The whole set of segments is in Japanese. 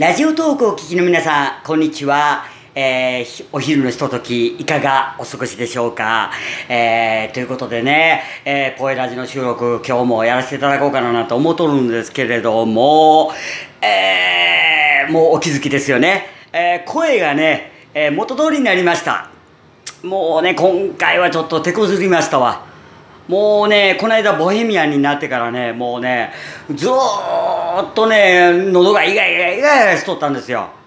ラジオトークをお聞きの皆さん、こんにちは。えー、お昼のひととき、いかがお過ごしでしょうか？えー、ということでね、えー、ポエラジの収録、今日もやらせていただこうかなと思っとるんですけれども、えー、もうお気づきですよね。えー、声がね、えー、元通りになりました。もうね、今回はちょっと手こずりましたわ。もうね、この間ボヘミアンになってからね、もうね、ずっとね、喉がイガイガイガイガイしとったんですよ。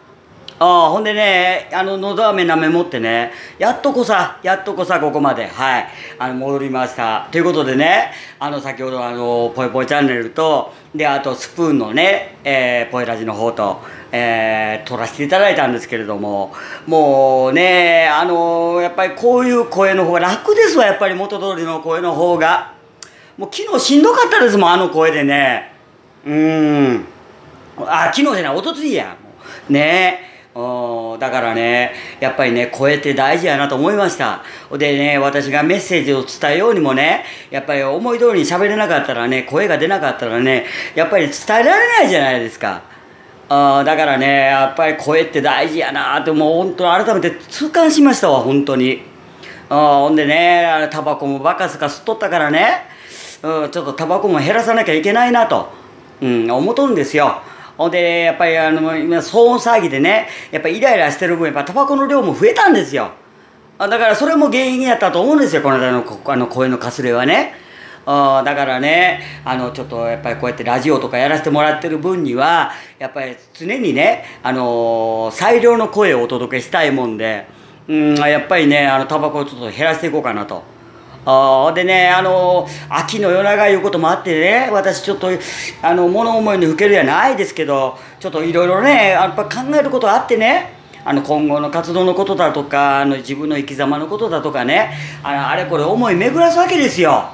ああほんでね、あの、のど飴なめ持ってね、やっとこさ、やっとこさ、ここまで、はい、あの、戻りました。ということでね、あの、先ほど、あの、ぽいぽいチャンネルと、で、あと、スプーンのね、えー、ぽいラジの方と、えー、撮らせていただいたんですけれども、もうね、あの、やっぱりこういう声の方が楽ですわ、やっぱり元通りの声の方が。もう昨日しんどかったですもん、あの声でね。うん。あ、昨日じゃない、おとついや。ねだからね、やっぱりね、声って大事やなと思いました。でね、私がメッセージを伝えようにもね、やっぱり思い通りに喋れなかったらね、声が出なかったらね、やっぱり伝えられないじゃないですか。あだからね、やっぱり声って大事やなって、もう本当改めて痛感しましたわ、本当に。あほんでね、タバコもバカすか吸っとったからね、うん、ちょっとタバコも減らさなきゃいけないなと、うん、思っとるんですよ。ほんで、やっぱりあの、今、騒音騒ぎでね、やっぱりイライラしてる分、やっぱタバコの量も増えたんですよ。だからそれも原因やったと思うんですよ、この間のあの声のかすれはね。あだからね、あの、ちょっとやっぱりこうやってラジオとかやらせてもらってる分には、やっぱり常にね、あのー、最良の声をお届けしたいもんで、うん、やっぱりね、あの、タバコをちょっと減らしていこうかなと。あでね、あの秋の夜長いうこともあってね、私ちょっと、あの、物思いにふけるやないですけど、ちょっといろいろね、やっぱ考えることあってね、あの、今後の活動のことだとか、あの、自分の生き様のことだとかね、あの、あれこれ思い巡らすわけですよ。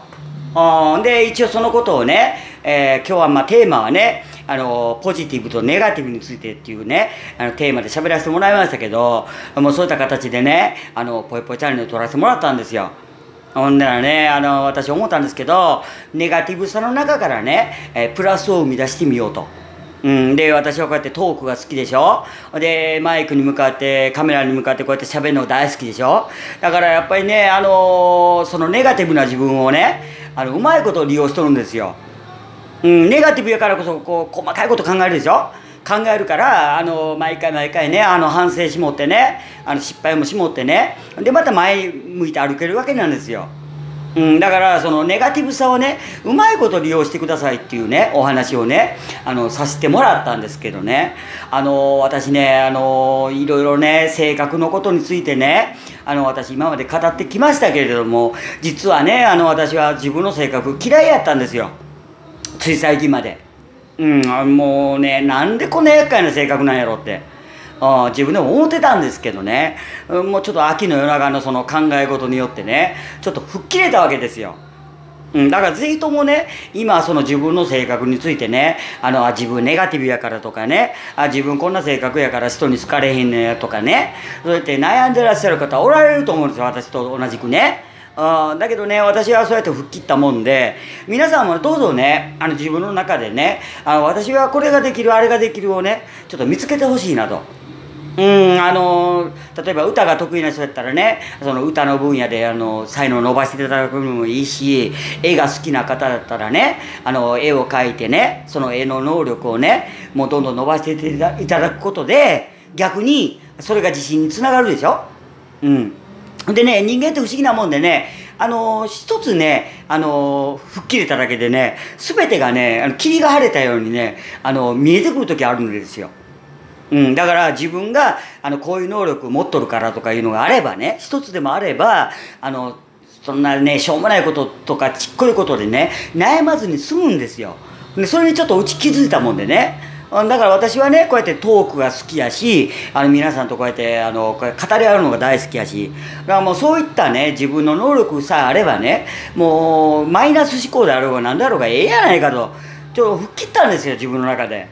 あで、一応そのことをね、えー、今日はまあテーマはね、あの、ポジティブとネガティブについてっていうね、あの、テーマで喋らせてもらいましたけど、もうそういった形でね、あの、ぽいぽいチャンネル撮らせてもらったんですよ。ほんならね、あの、私思ったんですけど、ネガティブさの中からね、えプラスを生み出してみようと。うん、で、私はこうやってトークが好きでしょ？で、マイクに向かって、カメラに向かってこうやって喋るの大好きでしょ？だからやっぱりね、あのそのネガティブな自分をね、あの、うまいことを利用しとるんですよ。うん、ネガティブやからこそ、こう、細かいこと考えるでしょ？考えるからあの毎回毎回ねあの反省しもってねあの失敗もしもってねでまた前向いて歩けるわけなんですよ。うん、だからそのネガティブさをねうまいこと利用してくださいっていうねお話をねあのさせてもらったんですけどねあの私ねあのいろいろね性格のことについてねあの私今まで語ってきましたけれども実はねあの私は自分の性格嫌いやったんですよつい最近まで。うん、もうねなんでこんな厄介な性格なんやろってあ自分でも思ってたんですけどねもうちょっと秋の夜長のその考え事によってねちょっと吹っ切れたわけですよ。うん、だからぜひともね、今その自分の性格についてね、あのあ、自分ネガティブやからとかね、あ自分こんな性格やから人に好かれへんねやとかね、そうやって悩んでらっしゃる方おられると思うんですよ、私と同じくね。あだけどね私はそうやって吹っ切ったもんで皆さんもどうぞねあの自分の中でねあの私はこれができるあれができるをねちょっと見つけてほしいなと。うんあの例えば歌が得意な人やったらねその歌の分野であの才能を伸ばしていただくのもいいし絵が好きな方だったらねあの絵を描いてねその絵の能力をねもうどんどん伸ばしていただくことで逆にそれが自信につながるでしょ？うんでね、人間って不思議なもんでね、あのー、一つね、あの、吹っ切れただけでね、すべてがね、あの霧が晴れたようにね、あの、見えてくる時あるんですよ。うん、だから自分があのこういう能力持っとるからとかいうのがあればね一つでもあればあのそんなねしょうもないこととかちっこいことでね悩まずに済むんですよでそれにちょっとうち気づいたもんでねだから私はねこうやってトークが好きやしあの皆さんとこうやってあのこれ語り合うのが大好きやし。だからもうそういったね自分の能力さえあればねもうマイナス思考であろうが何だろうがええやないかと。ちょっと吹っ切ったんですよ自分の中で、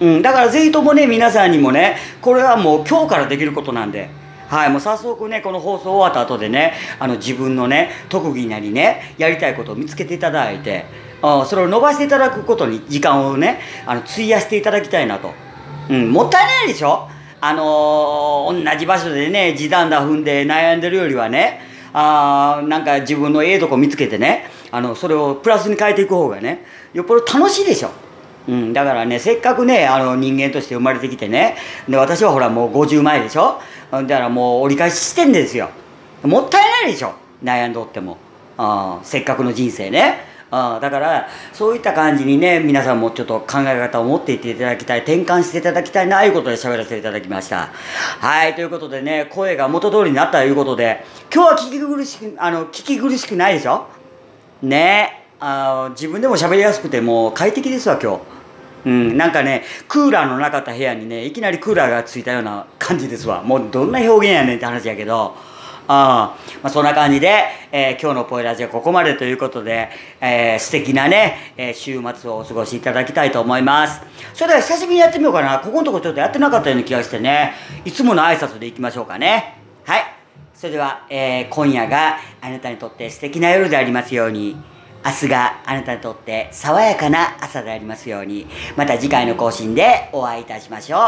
うん、だからぜひともね皆さんにもねこれはもう今日からできることなんで。はい、もう早速ね、この放送終わった後でね、あの自分のね、特技なりね、やりたいことを見つけていただいて、あそれを伸ばしていただくことに時間をねあの費やしていただきたいなと、うん、もったいないでしょ？あのー同じ場所でね時短だ踏んで悩んでるよりはねあなんか自分のええとこ見つけてねあのそれをプラスに変えていく方がねよっぽど楽しいでしょ。うん、だからねせっかくねあの人間として生まれてきてねで私はほらもう50前でしょ？だからもう折り返ししてんですよ。もったいないでしょ？悩んどっても。あせっかくの人生ね。あだからそういった感じにね皆さんもちょっと考え方を持っていっていただきたい転換していただきたいなということで喋らせていただきました。はいということでね声が元通りになったということで今日は聞き苦しくあの聞き苦しくないでしょ？ね。あ自分でも喋りやすくてもう快適ですわ今日。うんなんかねクーラーのなかった部屋にねいきなりクーラーがついたような感じですわ。もうどんな表現やねんって話やけど。あまあ、そんな感じで、えー今日のポイラジはここまでということで、えー素敵なね、えー週末をお過ごしいただきたいと思います。それでは久しぶりにやってみようかな。ここのとこちょっとやってなかったような気がしてね、いつもの挨拶でいきましょうかね。はい。それでは、えー今夜があなたにとって素敵な夜でありますように、明日があなたにとって爽やかな朝でありますように、また次回の更新でお会いいたしましょう。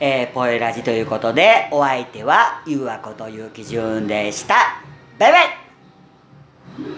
えーポエラジということで、お相手は、ゆうあこという基準でした。バイバイ